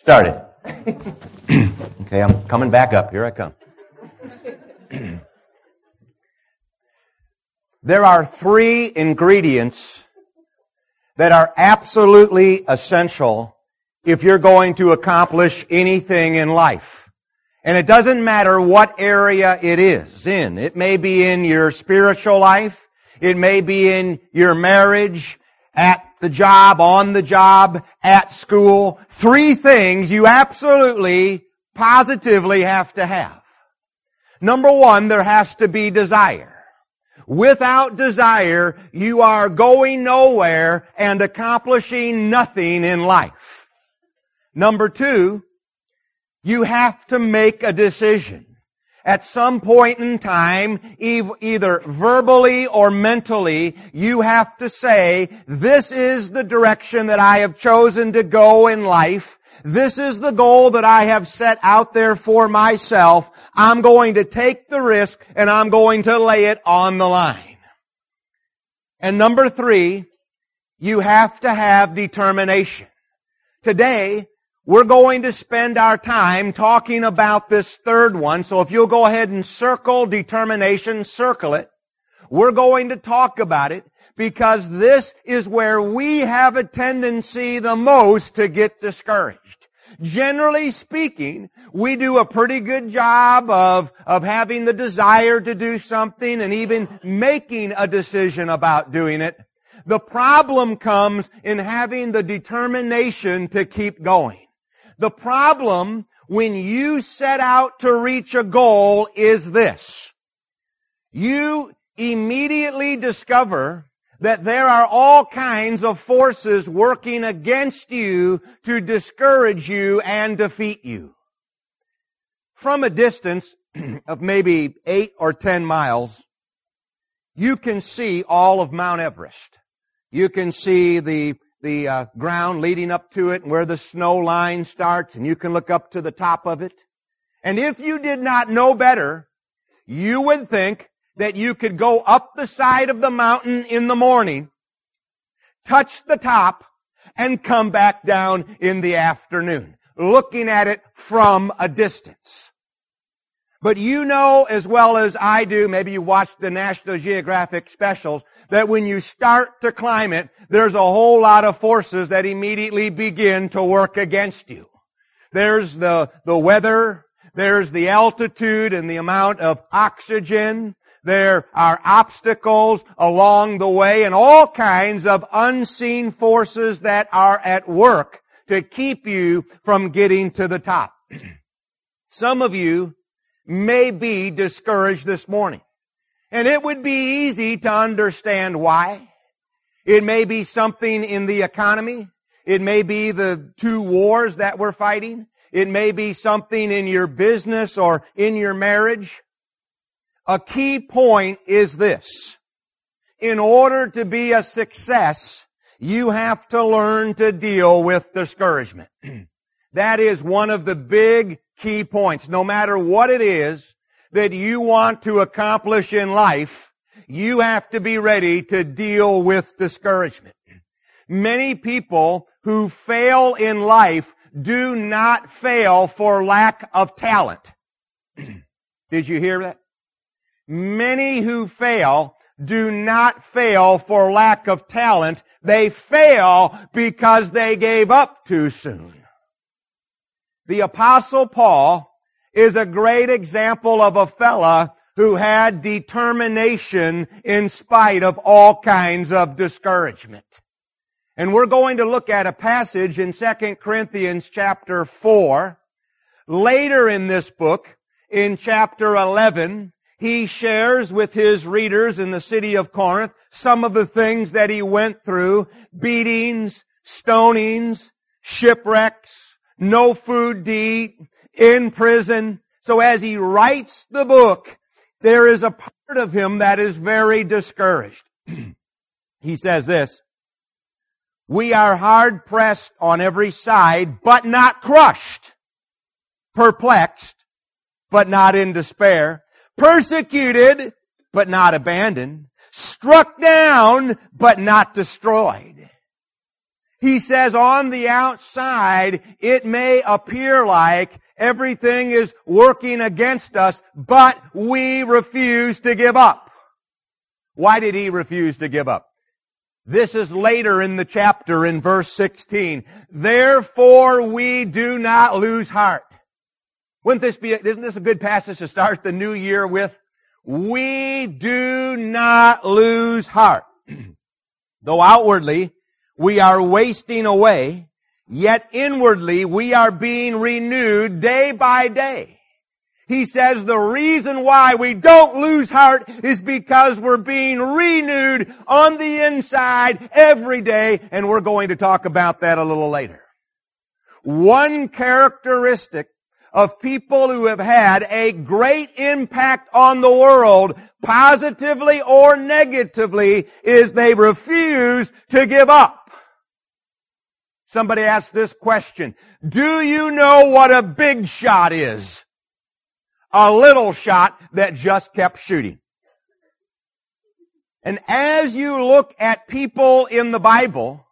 Started. okay, I'm coming back up. Here I come. there are three ingredients that are absolutely essential if you're going to accomplish anything in life. And it doesn't matter what area it is in. It may be in your spiritual life. It may be in your marriage, at the job, on the job, at school. Three things you absolutely, positively have to have. Number one, there has to be desire. Without desire, you are going nowhere and accomplishing nothing in life. Number two, you have to make a decision at some point in time, either verbally or mentally, you have to say, this is the direction that I have chosen to go in life. This is the goal that I have set out there for myself. I'm going to take the risk and I'm going to lay it on the line. And number three, you have to have determination. Today, we're going to spend our time talking about this third one. So if you'll go ahead and circle determination, circle it. We're going to talk about it because this is where we have a tendency the most to get discouraged. Generally speaking, we do a pretty good job of, of having the desire to do something and even making a decision about doing it. The problem comes in having the determination to keep going. The problem when you set out to reach a goal is this. You immediately discover that there are all kinds of forces working against you to discourage you and defeat you. From a distance of maybe eight or ten miles, you can see all of Mount Everest. You can see the the uh, ground leading up to it and where the snow line starts and you can look up to the top of it. And if you did not know better, you would think that you could go up the side of the mountain in the morning, touch the top, and come back down in the afternoon, looking at it from a distance. But you know as well as I do, maybe you watched the National Geographic specials, that when you start to climb it, there's a whole lot of forces that immediately begin to work against you. There's the, the weather, there's the altitude and the amount of oxygen, there are obstacles along the way and all kinds of unseen forces that are at work to keep you from getting to the top. Some of you may be discouraged this morning. And it would be easy to understand why. It may be something in the economy. It may be the two wars that we're fighting. It may be something in your business or in your marriage. A key point is this. In order to be a success, you have to learn to deal with discouragement. that is one of the big key points. No matter what it is that you want to accomplish in life, you have to be ready to deal with discouragement. Many people who fail in life do not fail for lack of talent. Did you hear that? Many who fail do not fail for lack of talent. They fail because they gave up too soon. The apostle Paul is a great example of a fella who had determination in spite of all kinds of discouragement. And we're going to look at a passage in 2 Corinthians chapter 4. Later in this book, in chapter 11, he shares with his readers in the city of Corinth some of the things that he went through, beatings, stonings, shipwrecks, no food to eat, in prison. So as he writes the book, there is a part of him that is very discouraged. he says this, we are hard pressed on every side, but not crushed, perplexed, but not in despair, persecuted, but not abandoned, struck down, but not destroyed. He says on the outside, it may appear like everything is working against us, but we refuse to give up. Why did he refuse to give up? This is later in the chapter in verse 16. Therefore we do not lose heart. Wouldn't this be, isn't this a good passage to start the new year with? We do not lose heart. Though outwardly we are wasting away, yet inwardly we are being renewed day by day. He says the reason why we don't lose heart is because we're being renewed on the inside every day, and we're going to talk about that a little later. One characteristic of people who have had a great impact on the world, positively or negatively, is they refuse to give up. Somebody asked this question. Do you know what a big shot is? A little shot that just kept shooting. And as you look at people in the Bible,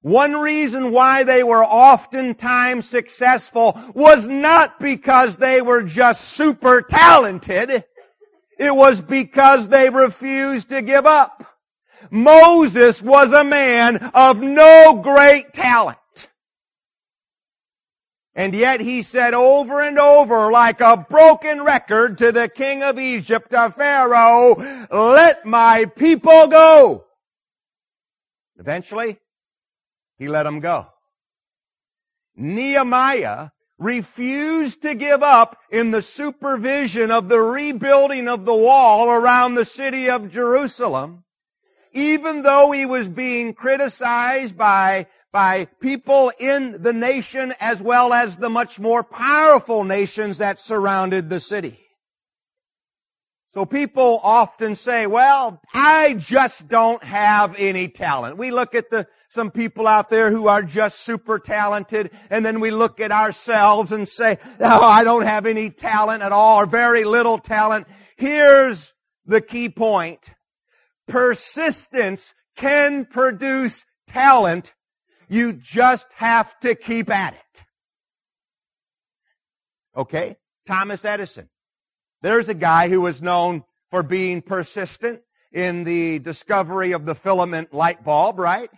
one reason why they were oftentimes successful was not because they were just super talented. It was because they refused to give up. Moses was a man of no great talent. And yet he said over and over like a broken record to the king of Egypt, to Pharaoh, let my people go. Eventually, he let them go. Nehemiah refused to give up in the supervision of the rebuilding of the wall around the city of Jerusalem, even though he was being criticized by, by people in the nation as well as the much more powerful nations that surrounded the city. So people often say, well, I just don't have any talent. We look at the, some people out there who are just super talented and then we look at ourselves and say, oh, I don't have any talent at all or very little talent. Here's the key point. Persistence can produce talent. You just have to keep at it. Okay? Thomas Edison. There's a guy who was known for being persistent in the discovery of the filament light bulb, right?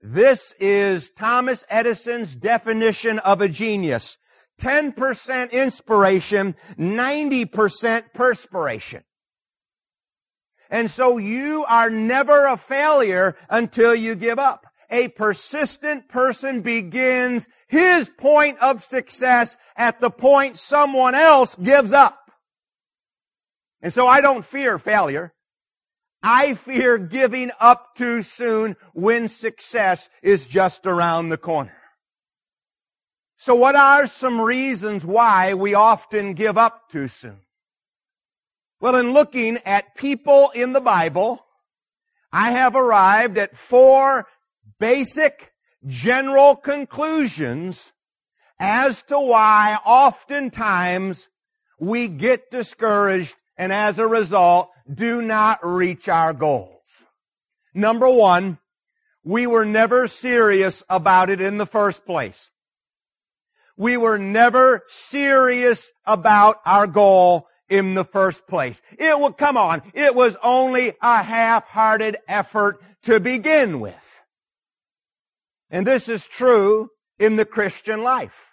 This is Thomas Edison's definition of a genius. 10% inspiration, 90% perspiration. And so you are never a failure until you give up. A persistent person begins his point of success at the point someone else gives up. And so I don't fear failure. I fear giving up too soon when success is just around the corner. So what are some reasons why we often give up too soon? Well, in looking at people in the Bible, I have arrived at four basic general conclusions as to why oftentimes we get discouraged and as a result, do not reach our goals. Number one, we were never serious about it in the first place. We were never serious about our goal in the first place. It would, come on, it was only a half-hearted effort to begin with. And this is true in the Christian life.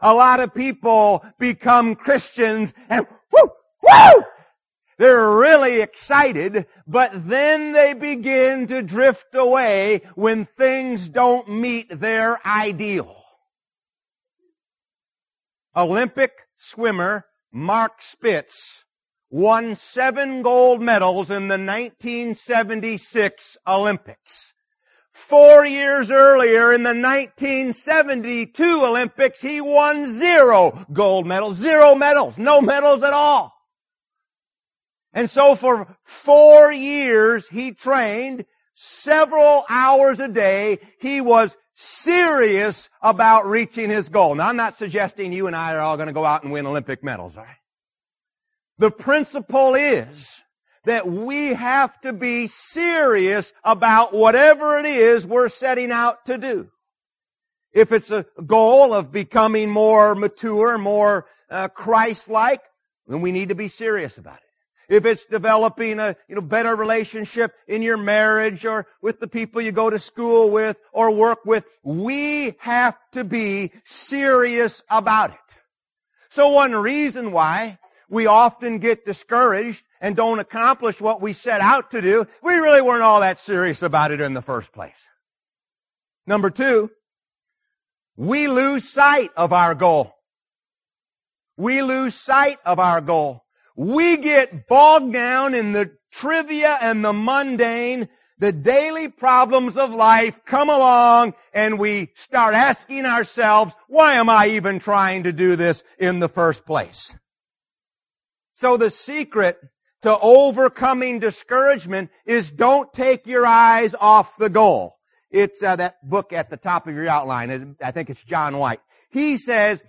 A lot of people become Christians and whoo, Woo! They're really excited, but then they begin to drift away when things don't meet their ideal. Olympic swimmer Mark Spitz won seven gold medals in the 1976 Olympics. Four years earlier in the 1972 Olympics, he won zero gold medals, zero medals, no medals at all. And so for four years, he trained several hours a day. He was serious about reaching his goal. Now, I'm not suggesting you and I are all going to go out and win Olympic medals, all right? The principle is that we have to be serious about whatever it is we're setting out to do. If it's a goal of becoming more mature, more uh, Christ-like, then we need to be serious about it. If it's developing a you know better relationship in your marriage or with the people you go to school with or work with, we have to be serious about it. So one reason why we often get discouraged and don't accomplish what we set out to do, we really weren't all that serious about it in the first place. Number two, we lose sight of our goal. We lose sight of our goal. We get bogged down in the trivia and the mundane. The daily problems of life come along and we start asking ourselves, why am I even trying to do this in the first place? So the secret to overcoming discouragement is don't take your eyes off the goal. It's uh, that book at the top of your outline. I think it's John White. He says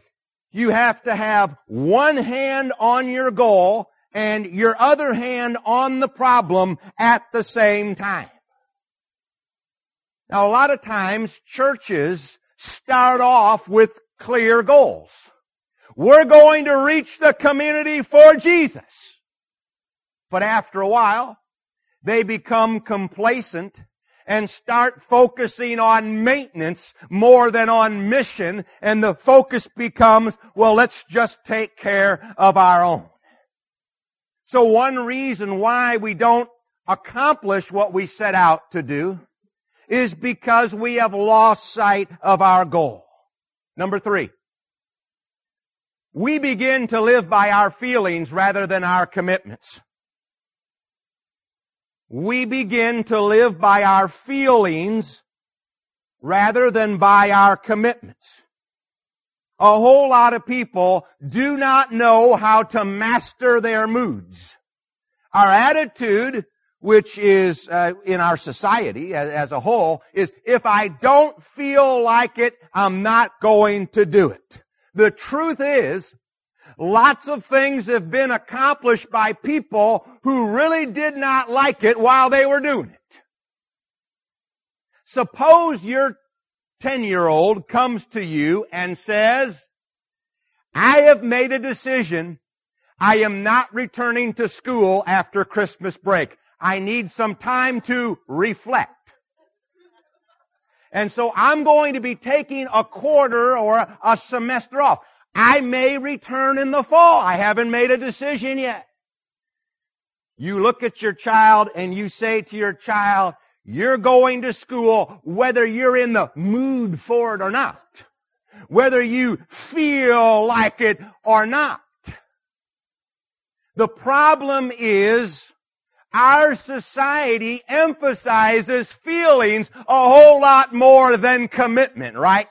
you have to have one hand on your goal and your other hand on the problem at the same time. Now, a lot of times churches start off with clear goals. We're going to reach the community for Jesus. But after a while, they become complacent and start focusing on maintenance more than on mission. And the focus becomes, well, let's just take care of our own. So one reason why we don't accomplish what we set out to do is because we have lost sight of our goal. Number three, we begin to live by our feelings rather than our commitments we begin to live by our feelings rather than by our commitments. A whole lot of people do not know how to master their moods. Our attitude, which is uh, in our society as, as a whole, is if I don't feel like it, I'm not going to do it. The truth is, Lots of things have been accomplished by people who really did not like it while they were doing it. Suppose your 10 year old comes to you and says, I have made a decision. I am not returning to school after Christmas break. I need some time to reflect. And so I'm going to be taking a quarter or a semester off. I may return in the fall. I haven't made a decision yet. You look at your child and you say to your child, you're going to school whether you're in the mood for it or not. Whether you feel like it or not. The problem is our society emphasizes feelings a whole lot more than commitment, right?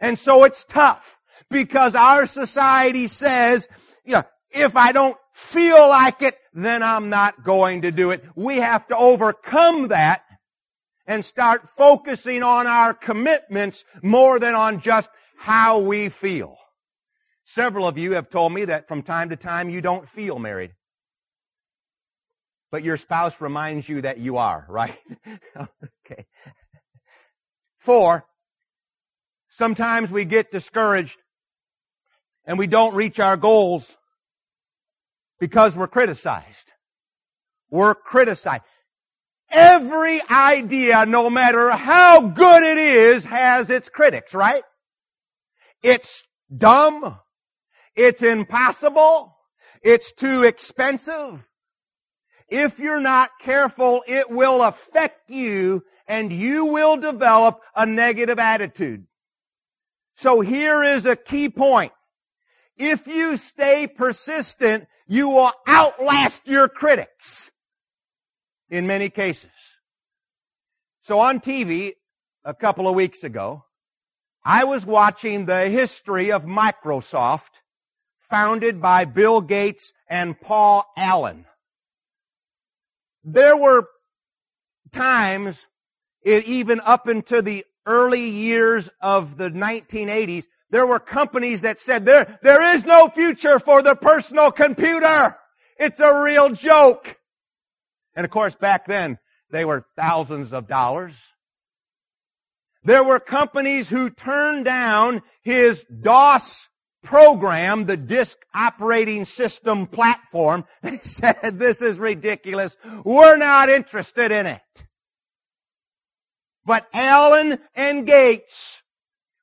And so it's tough because our society says, you know, if I don't feel like it, then I'm not going to do it. We have to overcome that and start focusing on our commitments more than on just how we feel. Several of you have told me that from time to time you don't feel married. But your spouse reminds you that you are, right? okay. Four, sometimes we get discouraged and we don't reach our goals because we're criticized. We're criticized. Every idea, no matter how good it is, has its critics, right? It's dumb. It's impossible. It's too expensive. If you're not careful, it will affect you and you will develop a negative attitude. So here is a key point. If you stay persistent, you will outlast your critics in many cases. So on TV a couple of weeks ago, I was watching the history of Microsoft founded by Bill Gates and Paul Allen. There were times, it, even up into the early years of the 1980s, there were companies that said there, there is no future for the personal computer. It's a real joke. And of course, back then, they were thousands of dollars. There were companies who turned down his DOS program, the disk operating system platform. They said, this is ridiculous. We're not interested in it. But Allen and Gates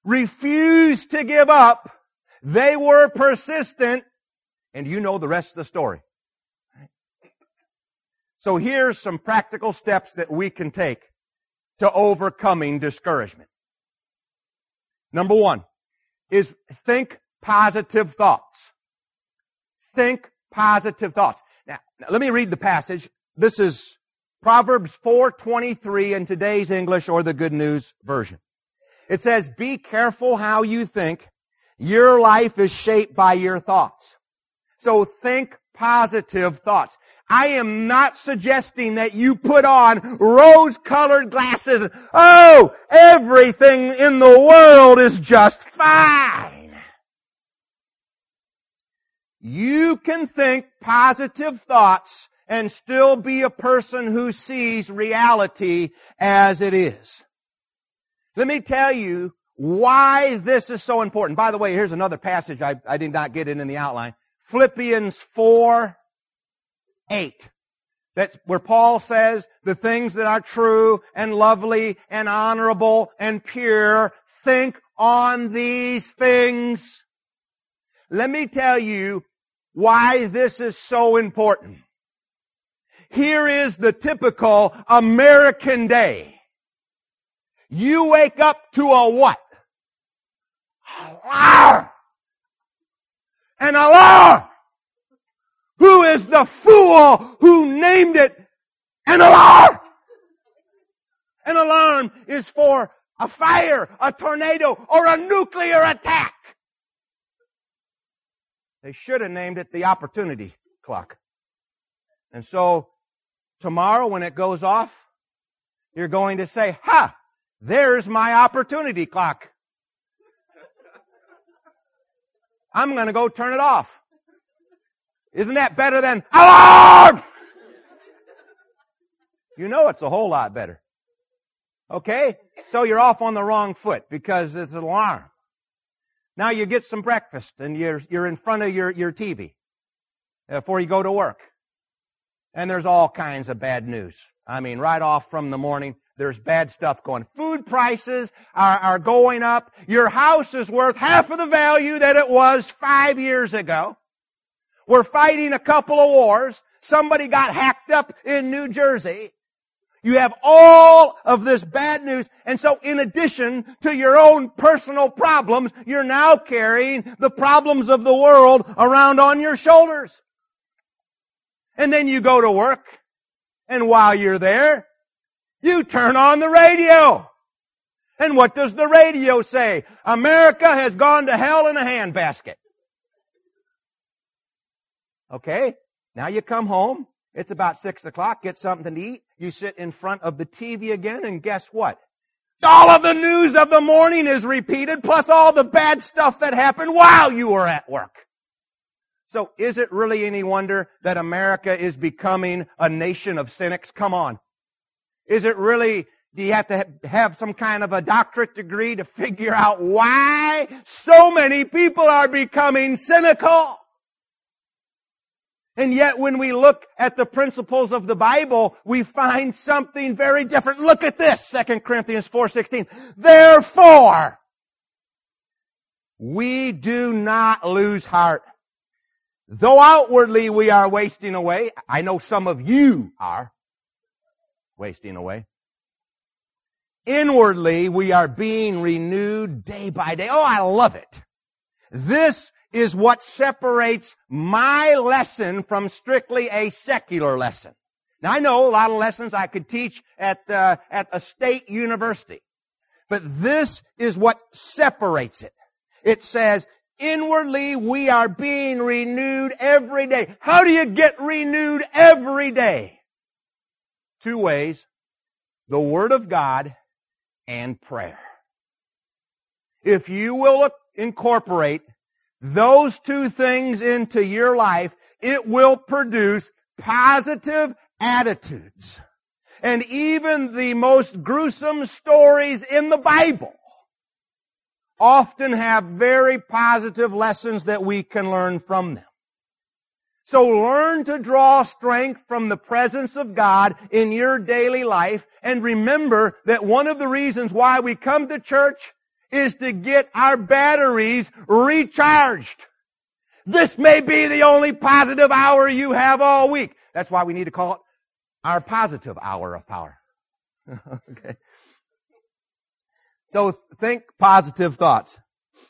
refused to give up. They were persistent. And you know the rest of the story. So here's some practical steps that we can take to overcoming discouragement. Number one is think positive thoughts. Think positive thoughts. Now, now let me read the passage. This is Proverbs 4:23 in today's English or the Good News version. It says, "Be careful how you think. Your life is shaped by your thoughts." So think positive thoughts. I am not suggesting that you put on rose-colored glasses. Oh, everything in the world is just fine. You can think positive thoughts and still be a person who sees reality as it is. Let me tell you why this is so important. By the way, here's another passage I, I did not get in in the outline. Philippians 4, 8. That's where Paul says the things that are true and lovely and honorable and pure, think on these things. Let me tell you why this is so important. Here is the typical American day. You wake up to a what? Alarm! An alarm! Who is the fool who named it an alarm? An alarm is for a fire, a tornado, or a nuclear attack. They should have named it the opportunity clock. And so tomorrow when it goes off, you're going to say, ha, there's my opportunity clock. I'm going to go turn it off. Isn't that better than alarm? You know it's a whole lot better. Okay? So you're off on the wrong foot because it's an alarm. Now you get some breakfast and you're, you're in front of your, your TV before you go to work. And there's all kinds of bad news. I mean, right off from the morning, there's bad stuff going. Food prices are, are going up. Your house is worth half of the value that it was five years ago. We're fighting a couple of wars. Somebody got hacked up in New Jersey. You have all of this bad news. And so in addition to your own personal problems, you're now carrying the problems of the world around on your shoulders. And then you go to work. And while you're there, you turn on the radio. And what does the radio say? America has gone to hell in a handbasket. Okay? Now you come home. It's about six o'clock. Get something to eat. You sit in front of the TV again and guess what? All of the news of the morning is repeated plus all the bad stuff that happened while you were at work. So is it really any wonder that America is becoming a nation of cynics? Come on. Is it really, do you have to have some kind of a doctorate degree to figure out why so many people are becoming cynical? And yet when we look at the principles of the Bible, we find something very different. Look at this, 2 Corinthians 4:16. Therefore, we do not lose heart. Though outwardly we are wasting away, I know some of you are wasting away. Inwardly we are being renewed day by day. Oh, I love it. This is what separates my lesson from strictly a secular lesson. Now I know a lot of lessons I could teach at uh, at a state university, but this is what separates it. It says inwardly we are being renewed every day. How do you get renewed every day? Two ways: the Word of God and prayer. If you will incorporate those two things into your life, it will produce positive attitudes. And even the most gruesome stories in the Bible often have very positive lessons that we can learn from them. So learn to draw strength from the presence of God in your daily life and remember that one of the reasons why we come to church is to get our batteries recharged. This may be the only positive hour you have all week. That's why we need to call it our positive hour of power. okay. So think positive thoughts.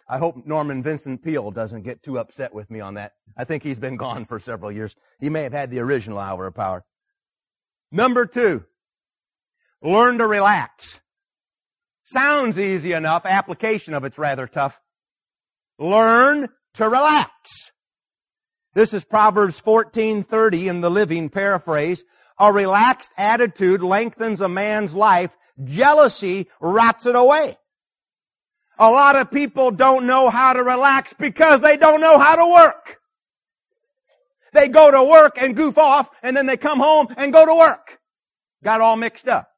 I hope Norman Vincent Peale doesn't get too upset with me on that. I think he's been gone for several years. He may have had the original hour of power. Number two, learn to relax. Sounds easy enough. Application of it's rather tough. Learn to relax. This is Proverbs 14:30 in the Living paraphrase. A relaxed attitude lengthens a man's life. Jealousy rots it away. A lot of people don't know how to relax because they don't know how to work. They go to work and goof off and then they come home and go to work. Got all mixed up.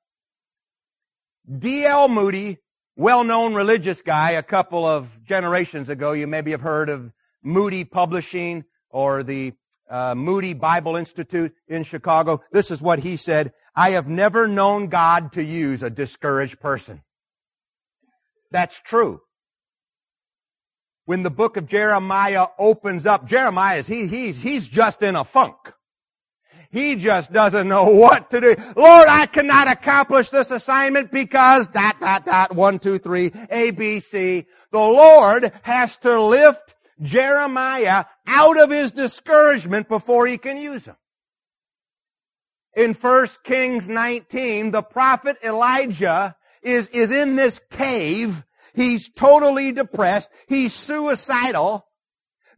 D.L. Moody, well-known religious guy a couple of generations ago, you maybe have heard of Moody Publishing or the uh, Moody Bible Institute in Chicago. This is what he said. I have never known God to use a discouraged person. That's true. When the book of Jeremiah opens up, Jeremiah he, he's, he's just in a funk. He just doesn't know what to do. Lord, I cannot accomplish this assignment because dot, dot, dot, one, two, three, A, B, C. The Lord has to lift Jeremiah out of his discouragement before he can use him. In 1 Kings 19, the prophet Elijah is, is in this cave. He's totally depressed. He's suicidal.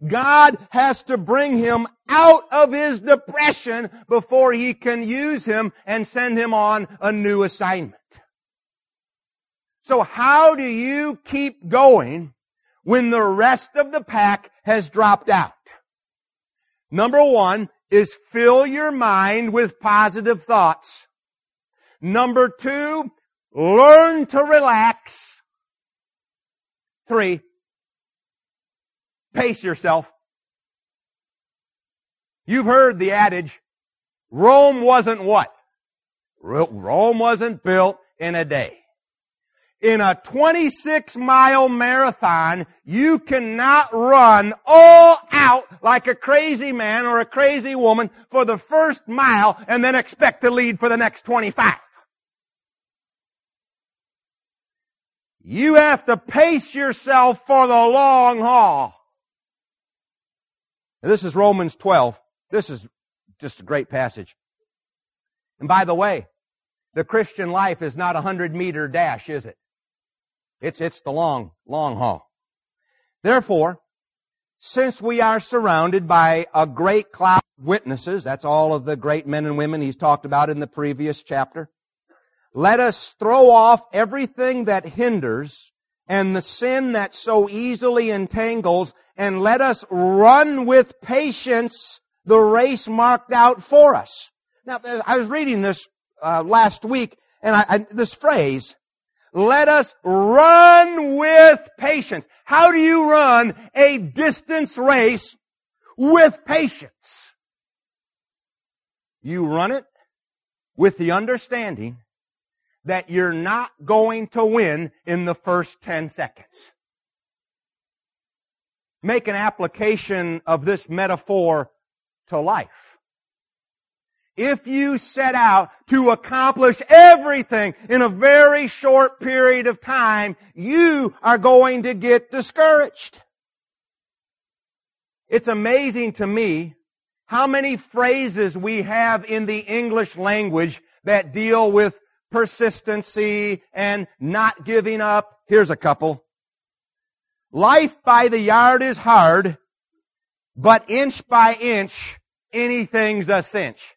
God has to bring him out of his depression before he can use him and send him on a new assignment. So how do you keep going when the rest of the pack has dropped out? Number one is fill your mind with positive thoughts. Number two, learn to relax. Three, Pace yourself. You've heard the adage, Rome wasn't what? Rome wasn't built in a day. In a 26 mile marathon, you cannot run all out like a crazy man or a crazy woman for the first mile and then expect to lead for the next 25. You have to pace yourself for the long haul. This is Romans 12. This is just a great passage. And by the way, the Christian life is not a hundred meter dash, is it? It's, it's the long, long haul. Therefore, since we are surrounded by a great cloud of witnesses, that's all of the great men and women he's talked about in the previous chapter, let us throw off everything that hinders and the sin that so easily entangles, and let us run with patience the race marked out for us. Now, I was reading this uh, last week, and I, I, this phrase, let us run with patience. How do you run a distance race with patience? You run it with the understanding that you're not going to win in the first 10 seconds. Make an application of this metaphor to life. If you set out to accomplish everything in a very short period of time, you are going to get discouraged. It's amazing to me how many phrases we have in the English language that deal with persistency and not giving up. Here's a couple. Life by the yard is hard, but inch by inch, anything's a cinch.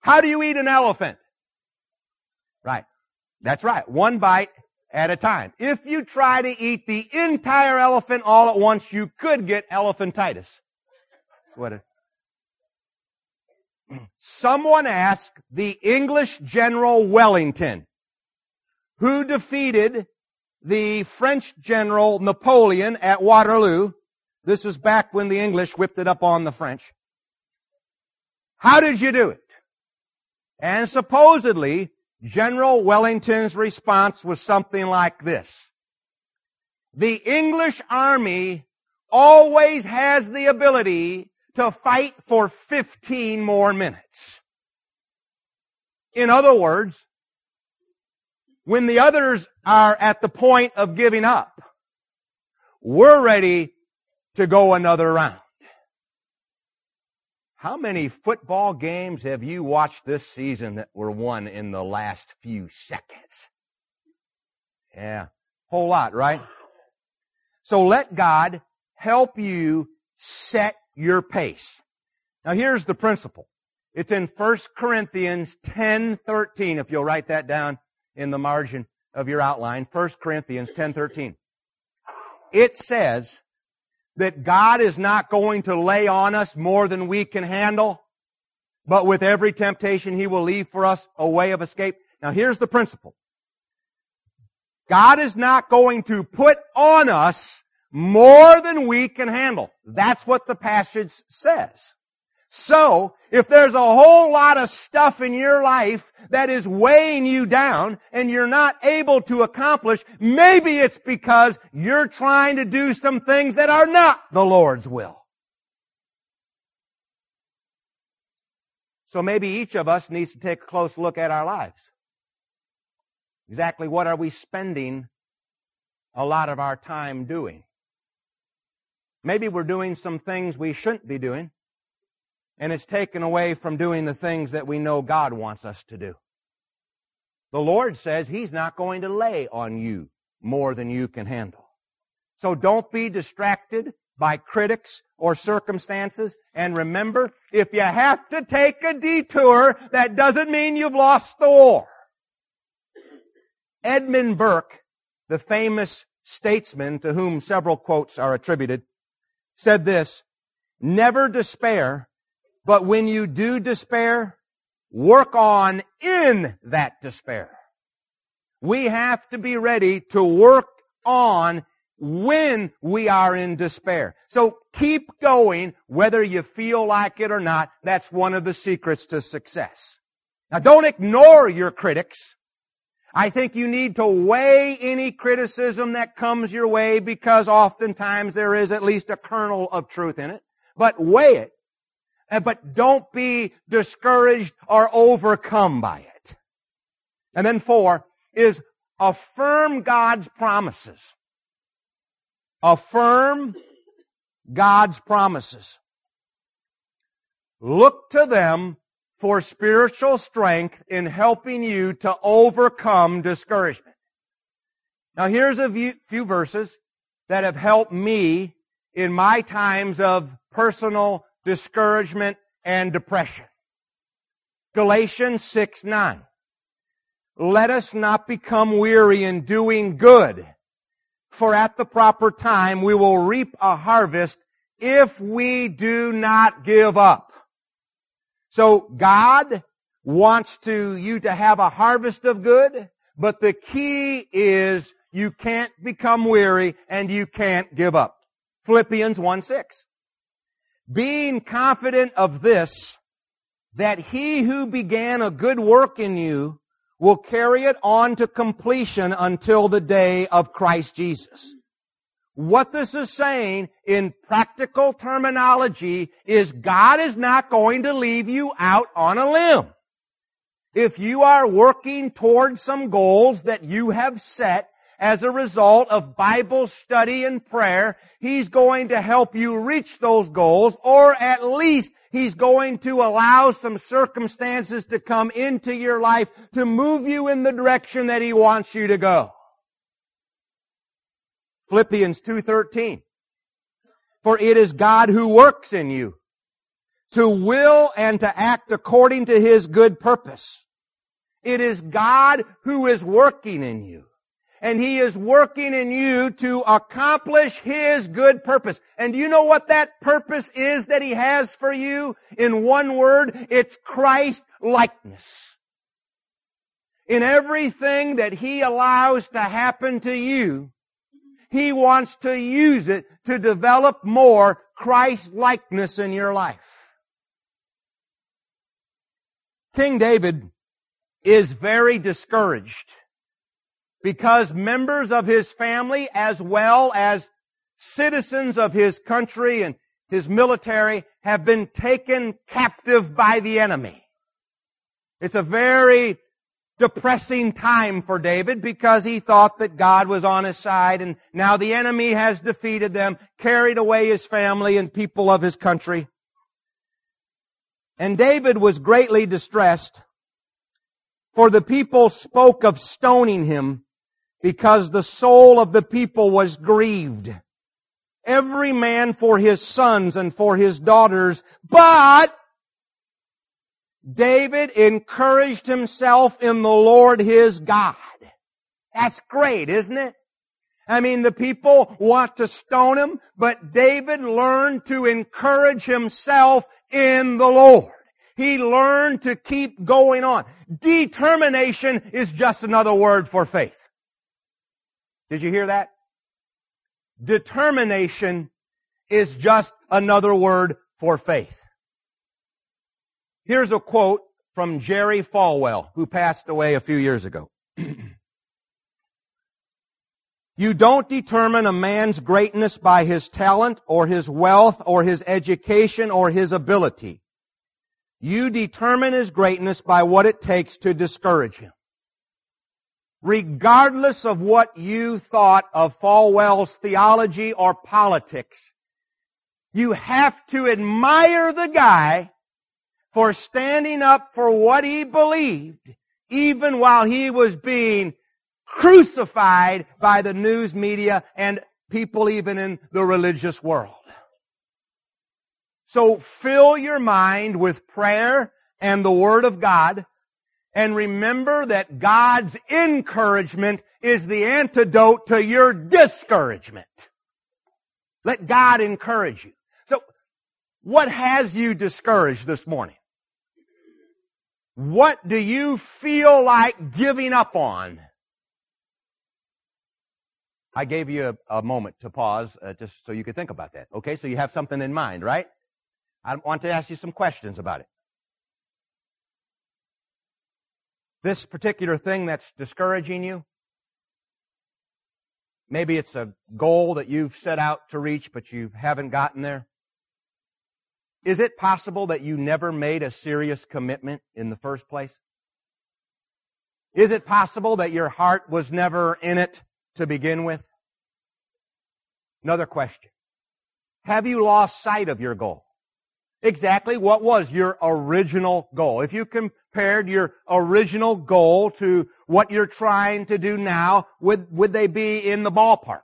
How do you eat an elephant? Right. That's right. One bite at a time. If you try to eat the entire elephant all at once, you could get elephantitis. That's what it, Someone asked the English General Wellington, who defeated the French General Napoleon at Waterloo. This was back when the English whipped it up on the French. How did you do it? And supposedly, General Wellington's response was something like this. The English army always has the ability to fight for 15 more minutes. In other words, when the others are at the point of giving up, we're ready to go another round. How many football games have you watched this season that were won in the last few seconds? Yeah, whole lot, right? So let God help you set your pace. Now here's the principle. It's in 1 Corinthians 10:13 if you'll write that down in the margin of your outline. 1 Corinthians 10:13. It says, that God is not going to lay on us more than we can handle, but with every temptation He will leave for us a way of escape. Now here's the principle. God is not going to put on us more than we can handle. That's what the passage says. So, if there's a whole lot of stuff in your life that is weighing you down and you're not able to accomplish, maybe it's because you're trying to do some things that are not the Lord's will. So maybe each of us needs to take a close look at our lives. Exactly what are we spending a lot of our time doing? Maybe we're doing some things we shouldn't be doing and it's taken away from doing the things that we know God wants us to do. The Lord says He's not going to lay on you more than you can handle. So don't be distracted by critics or circumstances. And remember, if you have to take a detour, that doesn't mean you've lost the war. Edmund Burke, the famous statesman to whom several quotes are attributed, said this, never despair but when you do despair, work on in that despair. We have to be ready to work on when we are in despair. So keep going whether you feel like it or not. That's one of the secrets to success. Now don't ignore your critics. I think you need to weigh any criticism that comes your way because oftentimes there is at least a kernel of truth in it. But weigh it but don't be discouraged or overcome by it. And then four is affirm God's promises. Affirm God's promises. Look to them for spiritual strength in helping you to overcome discouragement. Now here's a few verses that have helped me in my times of personal discouragement, and depression. Galatians 6, 9. Let us not become weary in doing good, for at the proper time we will reap a harvest if we do not give up. So God wants to, you to have a harvest of good, but the key is you can't become weary and you can't give up. Philippians 1 6 being confident of this, that he who began a good work in you will carry it on to completion until the day of Christ Jesus. What this is saying in practical terminology is God is not going to leave you out on a limb. If you are working towards some goals that you have set, as a result of Bible study and prayer, He's going to help you reach those goals, or at least He's going to allow some circumstances to come into your life to move you in the direction that He wants you to go. Philippians 2.13 For it is God who works in you to will and to act according to His good purpose. It is God who is working in you. and He is working in you to accomplish His good purpose. And do you know what that purpose is that He has for you? In one word, it's Christ likeness. In everything that He allows to happen to you, He wants to use it to develop more Christ likeness in your life. King David is very discouraged because members of his family as well as citizens of his country and his military have been taken captive by the enemy. It's a very depressing time for David because he thought that God was on his side and now the enemy has defeated them, carried away his family and people of his country. And David was greatly distressed for the people spoke of stoning him because the soul of the people was grieved. Every man for his sons and for his daughters, but David encouraged himself in the Lord his God. That's great, isn't it? I mean, the people want to stone him, but David learned to encourage himself in the Lord. He learned to keep going on. Determination is just another word for faith. Did you hear that? Determination is just another word for faith. Here's a quote from Jerry Falwell, who passed away a few years ago. You don't determine a man's greatness by his talent or his wealth or his education or his ability. You determine his greatness by what it takes to discourage him. Regardless of what you thought of Falwell's theology or politics, you have to admire the guy for standing up for what he believed, even while he was being crucified by the news media and people even in the religious world. So fill your mind with prayer and the Word of God and remember that God's encouragement is the antidote to your discouragement. Let God encourage you. So, what has you discouraged this morning? What do you feel like giving up on? I gave you a, a moment to pause uh, just so you could think about that. Okay, so you have something in mind, right? I want to ask you some questions about it. This particular thing that's discouraging you, maybe it's a goal that you've set out to reach, but you haven't gotten there. Is it possible that you never made a serious commitment in the first place? Is it possible that your heart was never in it to begin with? Another question. Have you lost sight of your goal? exactly what was your original goal. If you compared your original goal to what you're trying to do now, would, would they be in the ballpark?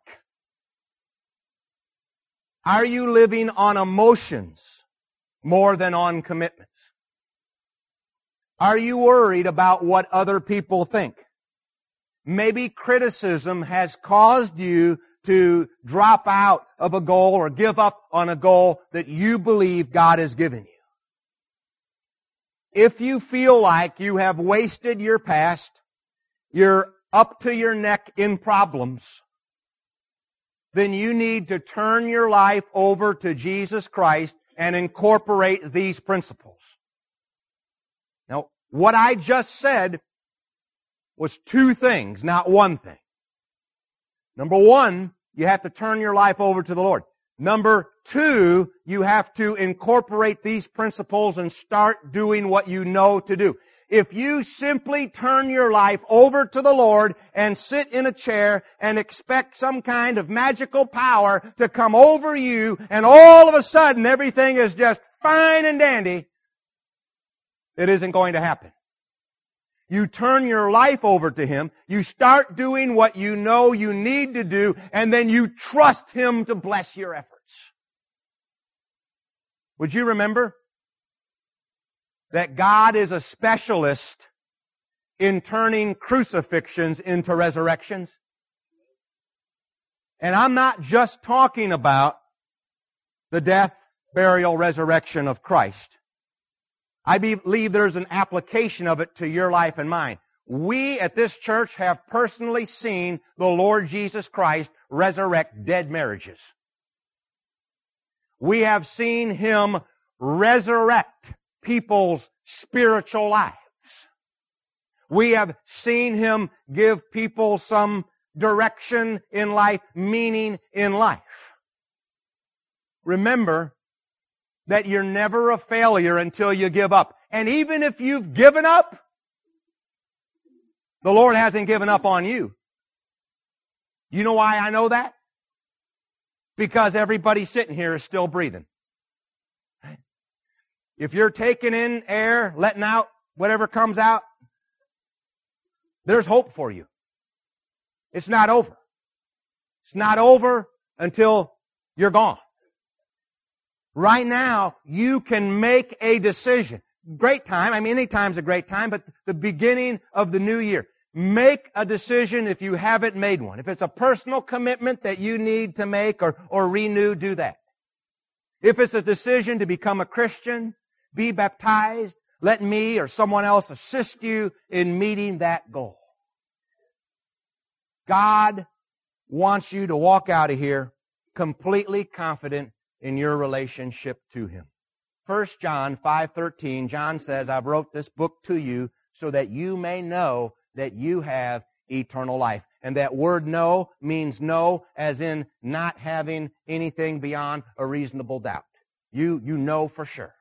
Are you living on emotions more than on commitments? Are you worried about what other people think? Maybe criticism has caused you to drop out of a goal or give up on a goal that you believe God has given you. If you feel like you have wasted your past, you're up to your neck in problems, then you need to turn your life over to Jesus Christ and incorporate these principles. Now, what I just said was two things, not one thing. Number one, you have to turn your life over to the Lord. Number two, you have to incorporate these principles and start doing what you know to do. If you simply turn your life over to the Lord and sit in a chair and expect some kind of magical power to come over you and all of a sudden everything is just fine and dandy, it isn't going to happen. You turn your life over to Him. You start doing what you know you need to do, and then you trust Him to bless your efforts. Would you remember that God is a specialist in turning crucifixions into resurrections? And I'm not just talking about the death, burial, resurrection of Christ. I believe there's an application of it to your life and mine. We at this church have personally seen the Lord Jesus Christ resurrect dead marriages. We have seen Him resurrect people's spiritual lives. We have seen Him give people some direction in life, meaning in life. Remember that you're never a failure until you give up. And even if you've given up, the Lord hasn't given up on you. You know why I know that? Because everybody sitting here is still breathing. If you're taking in air, letting out whatever comes out, there's hope for you. It's not over. It's not over until you're gone. Right now, you can make a decision. Great time. I mean, any time's a great time, but the beginning of the new year. Make a decision if you haven't made one. If it's a personal commitment that you need to make or, or renew, do that. If it's a decision to become a Christian, be baptized, let me or someone else assist you in meeting that goal. God wants you to walk out of here completely confident in your relationship to Him. 1 John 5:13 John says, "I wrote this book to you so that you may know that you have eternal life." And that word know means know as in not having anything beyond a reasonable doubt. You you know for sure.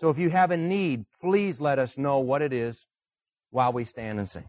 So if you have a need, please let us know what it is while we stand and sing.